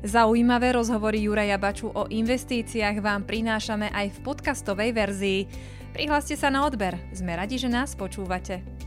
Zaujímavé rozhovory Juraja Baču o investíciách vám prinášame aj v podcastovej verzii. Prihláste sa na odber, sme radi, že nás počúvate.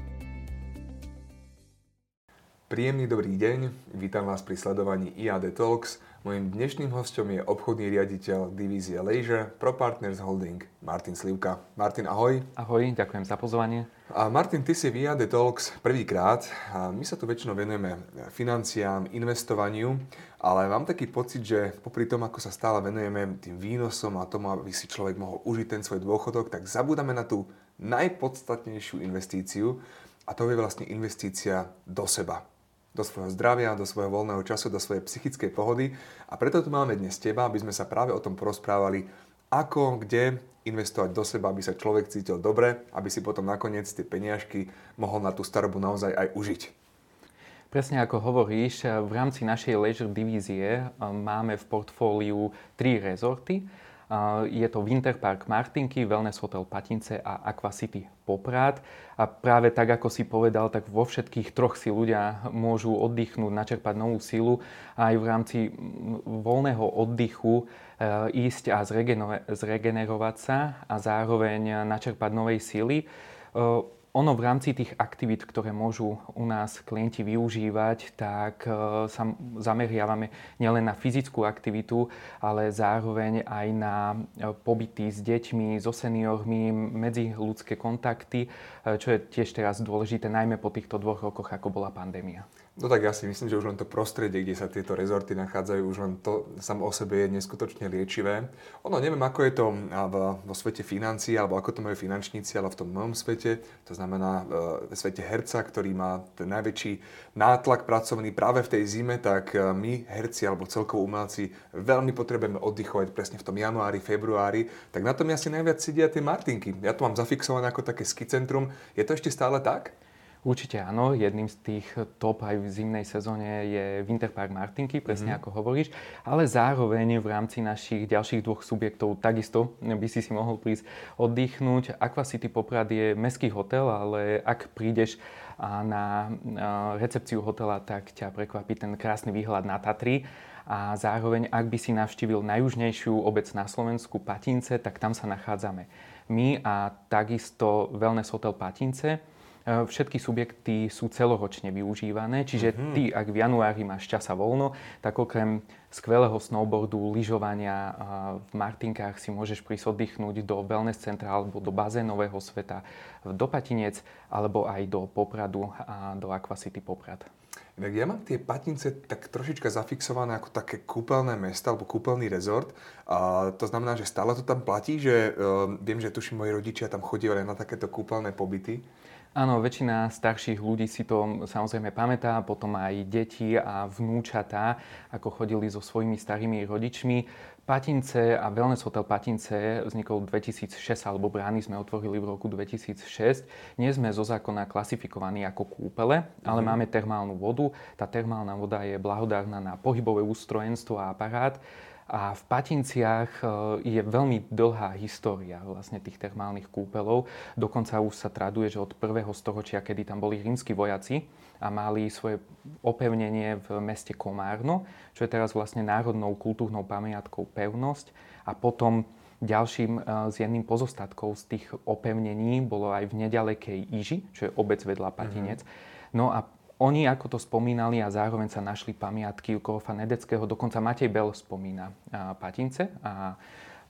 Príjemný dobrý deň, vítam vás pri sledovaní IAD Talks. Mojím dnešným hostom je obchodný riaditeľ divízie Leisure Pro Partners Holding Martin Slivka. Martin, ahoj. Ahoj, ďakujem za pozvanie. A Martin, ty si v IAD Talks prvýkrát. My sa tu väčšinou venujeme financiám, investovaniu, ale mám taký pocit, že popri tom, ako sa stále venujeme tým výnosom a tomu, aby si človek mohol užiť ten svoj dôchodok, tak zabúdame na tú najpodstatnejšiu investíciu a to je vlastne investícia do seba do svojho zdravia, do svojho voľného času, do svojej psychickej pohody. A preto tu máme dnes teba, aby sme sa práve o tom porozprávali, ako, kde investovať do seba, aby sa človek cítil dobre, aby si potom nakoniec tie peniažky mohol na tú starobu naozaj aj užiť. Presne ako hovoríš, v rámci našej leisure divízie eh, máme v portfóliu tri rezorty. Je to Winterpark Martinky, Wellness Hotel Patince a Aquacity Poprad. A práve tak, ako si povedal, tak vo všetkých troch si ľudia môžu oddychnúť, načerpať novú silu a aj v rámci voľného oddychu e, ísť a zregenerovať sa a zároveň načerpať novej síly e, ono v rámci tých aktivít, ktoré môžu u nás klienti využívať, tak e, sa zameriavame nielen na fyzickú aktivitu, ale zároveň aj na e, pobyty s deťmi, so seniormi, ľudské kontakty, e, čo je tiež teraz dôležité, najmä po týchto dvoch rokoch, ako bola pandémia. No tak ja si myslím, že už len to prostredie, kde sa tieto rezorty nachádzajú, už len to samo o sebe je neskutočne liečivé. Ono, neviem, ako je to vo svete financií, alebo ako to majú finančníci, ale v tom mojom svete, to znamená v svete herca, ktorý má ten najväčší nátlak pracovný práve v tej zime, tak e, my, herci alebo celkovo umelci, veľmi potrebujeme oddychovať presne v tom januári, februári, tak na tom asi najviac sedia tie Martinky. Ja to mám zafixované ako také skicentrum. Je to ešte stále tak? Určite áno, jedným z tých top aj v zimnej sezóne je Winterpark Martinky, presne mm-hmm. ako hovoríš, ale zároveň v rámci našich ďalších dvoch subjektov takisto by si si mohol prísť oddychnúť. Aquacity Poprad je mestský hotel, ale ak prídeš na recepciu hotela, tak ťa prekvapí ten krásny výhľad na Tatry a zároveň, ak by si navštívil najjužnejšiu obec na Slovensku, Patince, tak tam sa nachádzame my a takisto Wellness Hotel Patince, všetky subjekty sú celoročne využívané, čiže mm-hmm. ty, ak v januári máš časa voľno, tak okrem skvelého snowboardu, lyžovania v Martinkách si môžeš prísť oddychnúť do wellness centra alebo do bazénového sveta, do Patinec alebo aj do Popradu a do Aquacity Poprad. Inak ja mám tie Patince tak trošička zafixované ako také kúpeľné mesto alebo kúpeľný rezort. A to znamená, že stále to tam platí, že uh, viem, že tuším moji rodičia tam chodívali na takéto kúpeľné pobyty. Áno, väčšina starších ľudí si to samozrejme pamätá, potom aj deti a vnúčatá, ako chodili so svojimi starými rodičmi. Patince a Wellness Hotel Patince vznikol v 2006, alebo brány sme otvorili v roku 2006. Nie sme zo zákona klasifikovaní ako kúpele, ale mm. máme termálnu vodu. Tá termálna voda je blahodárna na pohybové ústrojenstvo a aparát a v Patinciach e, je veľmi dlhá história vlastne tých termálnych kúpelov. Dokonca už sa traduje, že od prvého storočia, kedy tam boli rímsky vojaci a mali svoje opevnenie v meste Komárno, čo je teraz vlastne národnou kultúrnou pamiatkou pevnosť. A potom ďalším e, z jedným pozostatkov z tých opevnení bolo aj v nedalekej Iži, čo je obec vedľa Patinec. Mm-hmm. No a oni, ako to spomínali a zároveň sa našli pamiatky u Kolofa Nedeckého, dokonca Matej Bel spomína Patince. A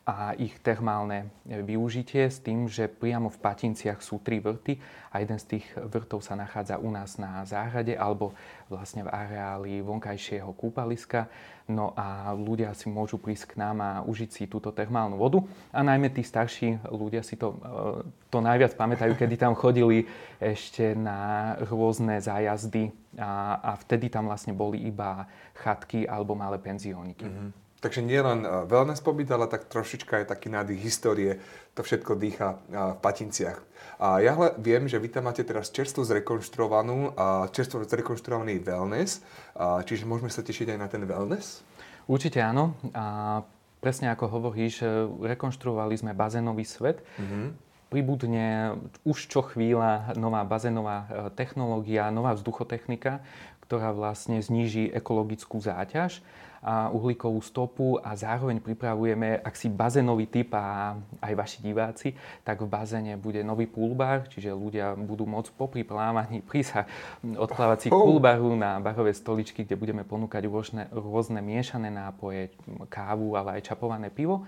a ich termálne využitie s tým, že priamo v Patinciach sú tri vrty a jeden z tých vrtov sa nachádza u nás na záhrade alebo vlastne v areáli vonkajšieho kúpaliska. No a ľudia si môžu prísť k nám a užiť si túto termálnu vodu. A najmä tí starší ľudia si to, e, to najviac pamätajú, kedy tam chodili ešte na rôzne zájazdy a, a vtedy tam vlastne boli iba chatky alebo malé penzióniky. Mm-hmm. Takže nie len e, wellness pobyt, ale tak trošička je taký nádych histórie. To všetko dýcha e, v Patinciach. A ja viem, že vy tam máte teraz čerstvo zrekonštruovanú, čerstvo zrekonštruovaný wellness. Čiže môžeme sa tešiť aj na ten wellness? Určite áno. A presne ako hovoríš, e, rekonštruovali sme bazénový svet. Mm-hmm pribudne už čo chvíľa nová bazénová technológia, nová vzduchotechnika, ktorá vlastne zníži ekologickú záťaž uhlíkovú stopu a zároveň pripravujeme, ak si bazénový typ a aj vaši diváci, tak v bazéne bude nový poolbar, čiže ľudia budú môcť po priplávaní prísť sa odplávať si oh. poolbaru na barové stoličky, kde budeme ponúkať rôzne, rôzne miešané nápoje, kávu, ale aj čapované pivo.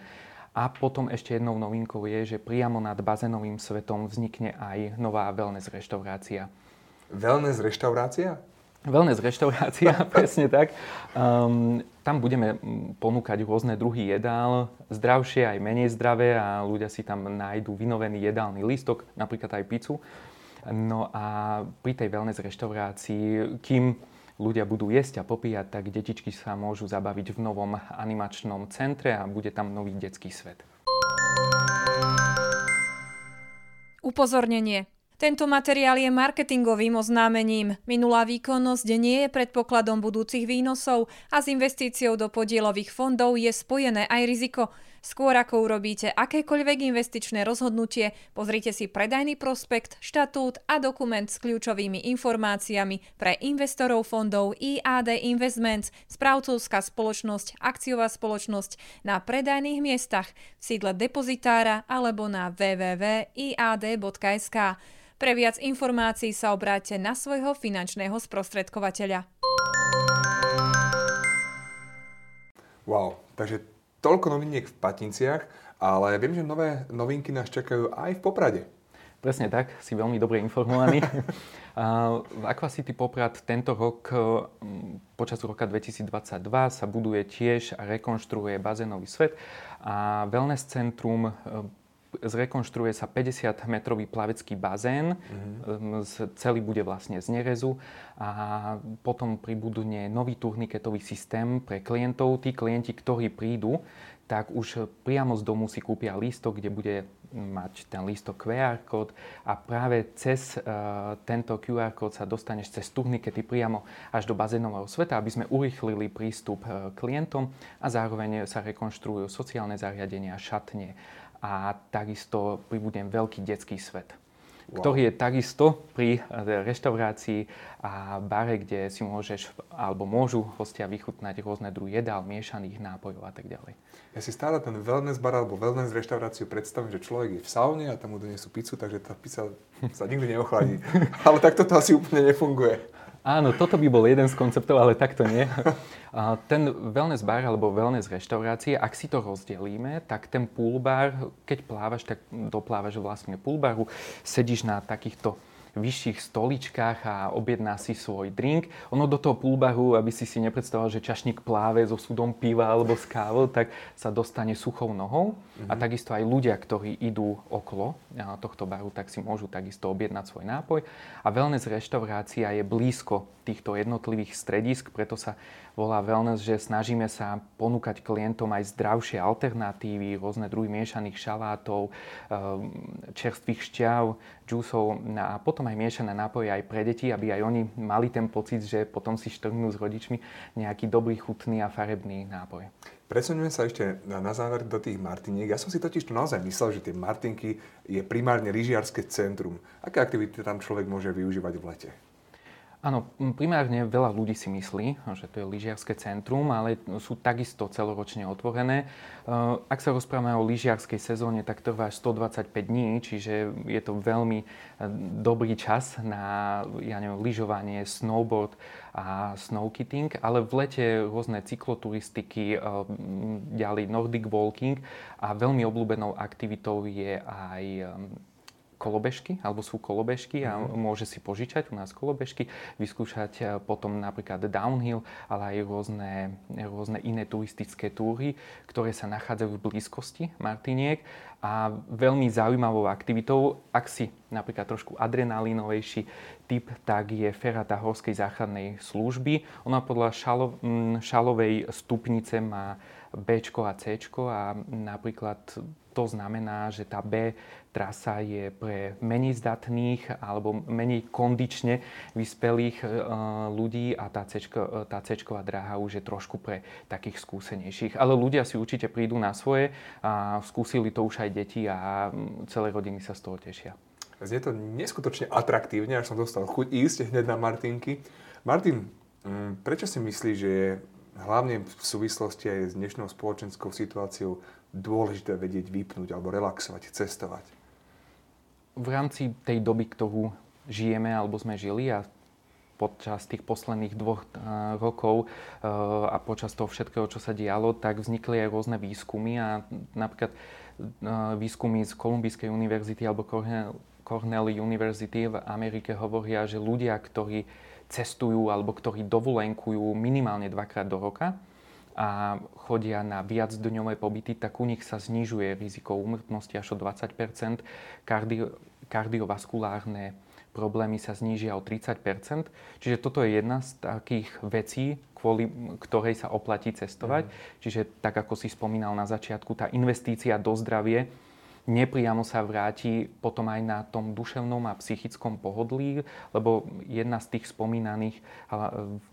A potom ešte jednou novinkou je, že priamo nad bazénovým svetom vznikne aj nová wellness reštaurácia. Wellness reštaurácia? Wellness reštaurácia, presne tak. Um, tam budeme ponúkať rôzne druhy jedál, zdravšie aj menej zdravé a ľudia si tam nájdú vynovený jedálny lístok, napríklad aj pizzu. No a pri tej wellness reštaurácii, kým ľudia budú jesť a popíjať, tak detičky sa môžu zabaviť v novom animačnom centre a bude tam nový detský svet. Upozornenie. Tento materiál je marketingovým oznámením. Minulá výkonnosť nie je predpokladom budúcich výnosov a s investíciou do podielových fondov je spojené aj riziko. Skôr ako urobíte akékoľvek investičné rozhodnutie, pozrite si predajný prospekt, štatút a dokument s kľúčovými informáciami pre investorov fondov IAD Investments, správcovská spoločnosť, akciová spoločnosť na predajných miestach v sídle depozitára alebo na www.iad.sk. Pre viac informácií sa obráťte na svojho finančného sprostredkovateľa. Wow, takže toľko noviniek v Patinciach, ale viem, že nové novinky nás čakajú aj v Poprade. Presne tak, si veľmi dobre informovaný. v Aquacity Poprad tento rok, počas roka 2022, sa buduje tiež a rekonštruuje bazénový svet a wellness centrum zrekonštruuje sa 50-metrový plavecký bazén, mm-hmm. celý bude vlastne z nerezu a potom pribudne nový turniketový systém pre klientov. Tí klienti, ktorí prídu, tak už priamo z domu si kúpia lístok, kde bude mať ten lístok QR kód a práve cez uh, tento QR kód sa dostaneš cez turnikety priamo až do bazénového sveta, aby sme urýchlili prístup uh, klientom a zároveň sa rekonštruujú sociálne zariadenia, šatne a takisto pribudne veľký detský svet. Wow. ktorý je takisto pri eh, reštaurácii a bare, kde si môžeš alebo môžu hostia vychutnať rôzne druhy jedál, miešaných nápojov a tak ďalej. Ja si stále ten wellness bar alebo wellness reštauráciu predstavím, že človek je v saune a tam mu donesú pizzu, takže tá pizza sa nikdy neochladí. Ale takto to asi úplne nefunguje. Áno, toto by bol jeden z konceptov, ale takto nie. Ten wellness bar alebo wellness reštaurácie, ak si to rozdelíme, tak ten pool bar, keď plávaš, tak doplávaš vlastne pool baru, sedíš na takýchto vyšších stoličkách a objedná si svoj drink. Ono do toho pulbaru, aby si si nepredstavoval, že čašník pláve so súdom piva alebo s kávou, tak sa dostane suchou nohou. Mm-hmm. A mhm. takisto aj ľudia, ktorí idú okolo tohto baru, tak si môžu takisto objednať svoj nápoj. A wellness reštaurácia je blízko týchto jednotlivých stredisk, preto sa volá wellness, že snažíme sa ponúkať klientom aj zdravšie alternatívy, rôzne druhy miešaných šalátov, ehm, čerstvých šťav, džúsov a potom aj miešané nápoje aj pre deti, aby aj oni mali ten pocit, že potom si štrnú s rodičmi nejaký dobrý, chutný a farebný nápoj. Presuneme sa ešte na záver do tých Martiniek. Ja som si totiž to naozaj myslel, že tie Martinky je primárne lyžiarske centrum. Aké aktivity tam človek môže využívať v lete? Áno, primárne veľa ľudí si myslí, že to je lyžiarske centrum, ale sú takisto celoročne otvorené. Eh, ak sa rozprávame o lyžiarskej sezóne, tak trvá až 125 dní, čiže je to veľmi eh, dobrý čas na ja neviem, lyžovanie, snowboard a snowkitting, ale v lete rôzne cykloturistiky, eh, ďalej nordic walking a veľmi obľúbenou aktivitou je aj kolobežky, alebo sú kolobežky a mm-hmm. môže si požičať u nás kolobežky, vyskúšať e, potom napríklad downhill, ale aj rôzne, rôzne iné turistické túry, ktoré sa nachádzajú v blízkosti Martiniek a veľmi zaujímavou aktivitou, ak si napríklad trošku adrenalinovejší typ, tak je ferata Horskej záchrannej služby. Ona podľa šalo, šalovej stupnice má B a C a napríklad to znamená, že tá B trasa je pre menej zdatných alebo menej kondične vyspelých e, ľudí a tá, C, tá C dráha už je trošku pre takých skúsenejších. Ale ľudia si určite prídu na svoje a skúsili to už aj deti a celé rodiny sa z toho tešia. Znie to neskutočne atraktívne, až som dostal chuť ísť hneď na Martinky. Martin, prečo si myslíš, že je hlavne v súvislosti aj s dnešnou spoločenskou situáciou dôležité vedieť vypnúť alebo relaxovať, cestovať? V rámci tej doby, ktorú žijeme alebo sme žili a počas tých posledných dvoch uh, rokov uh, a počas toho všetkého, čo sa dialo, tak vznikli aj rôzne výskumy a napríklad uh, výskumy z Kolumbijskej univerzity alebo Cornell, Cornell University v Amerike hovoria, že ľudia, ktorí cestujú alebo ktorí dovolenkujú minimálne dvakrát do roka a chodia na viacdňové pobyty, tak u nich sa znižuje riziko úmrtnosti až o 20 Kardio, kardiovaskulárne problémy sa znížia o 30 Čiže toto je jedna z takých vecí, kvôli ktorej sa oplatí cestovať. Mm. Čiže tak, ako si spomínal na začiatku, tá investícia do zdravie nepriamo sa vráti potom aj na tom duševnom a psychickom pohodlí, lebo jedna z tých spomínaných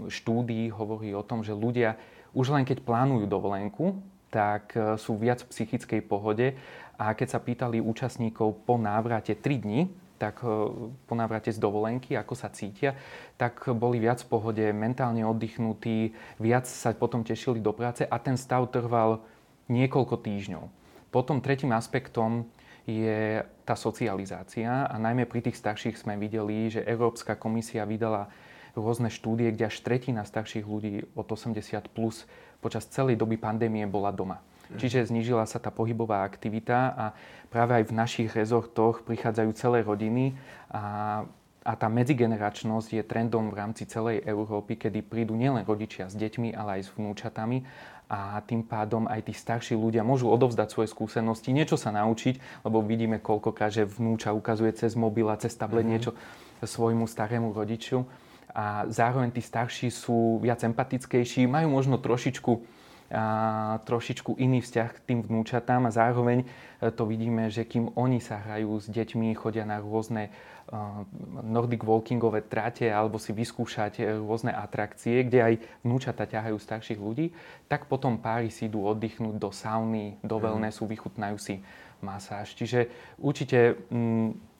štúdií hovorí o tom, že ľudia už len keď plánujú dovolenku, tak e, sú viac v psychickej pohode a keď sa pýtali účastníkov po návrate 3 dní, tak e, po návrate z dovolenky, ako sa cítia, tak boli viac v pohode, mentálne oddychnutí, viac sa potom tešili do práce a ten stav trval niekoľko týždňov. Potom tretím aspektom je tá socializácia a najmä pri tých starších sme videli, že Európska komisia vydala rôzne štúdie, kde až tretina starších ľudí od 80 plus počas celej doby pandémie bola doma. Mhm. Čiže znížila sa tá pohybová aktivita a práve aj v našich rezortoch prichádzajú celé rodiny a a tá medzigeneračnosť je trendom v rámci celej Európy, kedy prídu nielen rodičia s deťmi, ale aj s vnúčatami a tým pádom aj tí starší ľudia môžu odovzdať svoje skúsenosti, niečo sa naučiť, lebo vidíme koľkokrát, že vnúča ukazuje cez mobil a cez tablet mm-hmm. niečo svojmu starému rodiču. A zároveň tí starší sú viac empatickejší, majú možno trošičku a trošičku iný vzťah k tým vnúčatám a zároveň e, to vidíme, že kým oni sa hrajú s deťmi, chodia na rôzne Nordic walkingové trate alebo si vyskúšať e, rôzne atrakcie, kde aj vnúčata ťahajú starších ľudí, tak potom páry si idú oddychnúť do sauny, do mhm. wellnessu, vychutnajú si masáž. Čiže určite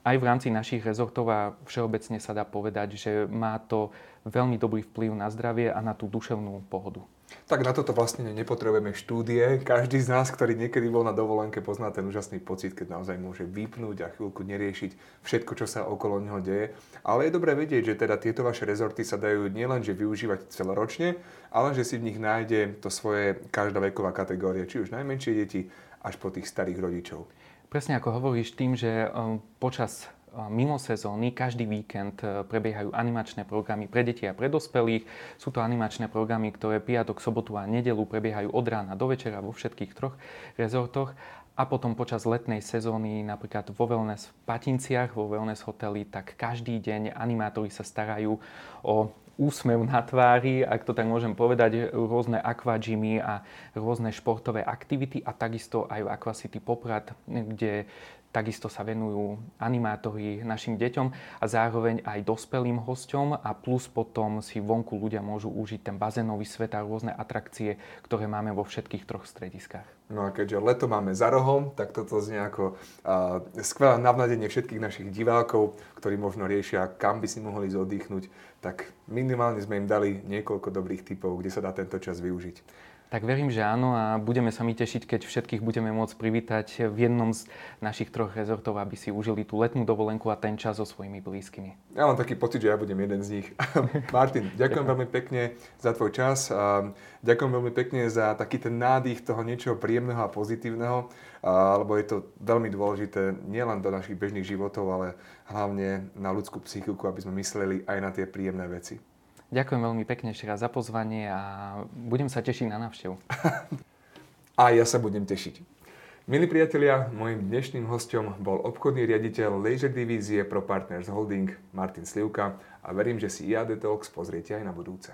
aj v rámci našich rezortov a všeobecne sa dá povedať, že má to veľmi dobrý vplyv na zdravie a na tú duševnú pohodu. Tak na toto vlastne nepotrebujeme štúdie. Každý z nás, ktorý niekedy bol na dovolenke, pozná ten úžasný pocit, keď naozaj môže vypnúť a chvíľku neriešiť všetko, čo sa okolo neho deje. Ale je dobré vedieť, že teda tieto vaše rezorty sa dajú nielenže využívať celoročne, ale že si v nich nájde to svoje každá veková kategória, či už najmenšie deti, až po tých starých rodičov. Presne ako hovoríš tým, že um, počas mimo sezóny každý víkend e, prebiehajú animačné programy pre deti a pre dospelých. Sú to animačné programy, ktoré piatok, sobotu a nedelu prebiehajú od rána do večera vo všetkých troch rezortoch. A potom počas letnej sezóny, napríklad vo Wellness v Patinciach, vo Wellness hoteli, tak každý deň animátori sa starajú o úsmev na tvári, ak to tak môžem povedať, rôzne aquagymy a rôzne športové aktivity a takisto aj v Aquacity Poprad, kde Takisto sa venujú animátori našim deťom a zároveň aj dospelým hosťom a plus potom si vonku ľudia môžu užiť ten bazénový svet a rôzne atrakcie, ktoré máme vo všetkých troch strediskách. No a keďže leto máme za rohom, tak toto znie ako uh, skvelé navnadenie všetkých našich divákov, ktorí možno riešia, kam by si mohli zoddychnúť, tak minimálne sme im dali niekoľko dobrých typov, kde sa dá tento čas využiť. Tak verím, že áno a budeme sa mi tešiť, keď všetkých budeme môcť privítať v jednom z našich troch rezortov, aby si užili tú letnú dovolenku a ten čas so svojimi blízkymi. Ja mám taký pocit, že ja budem jeden z nich. Martin, ďakujem, ďakujem veľmi pekne za tvoj čas. Ďakujem veľmi pekne za taký ten nádych toho niečoho príjemného a pozitívneho, lebo je to veľmi dôležité nielen do našich bežných životov, ale hlavne na ľudskú psychiku, aby sme mysleli aj na tie príjemné veci. Ďakujem veľmi pekne ešte raz za pozvanie a budem sa tešiť na návštevu. a ja sa budem tešiť. Milí priatelia, môjim dnešným hostom bol obchodný riaditeľ Leisure divízie Pro Partners Holding Martin Slivka a verím, že si IAD Talks pozriete aj na budúce.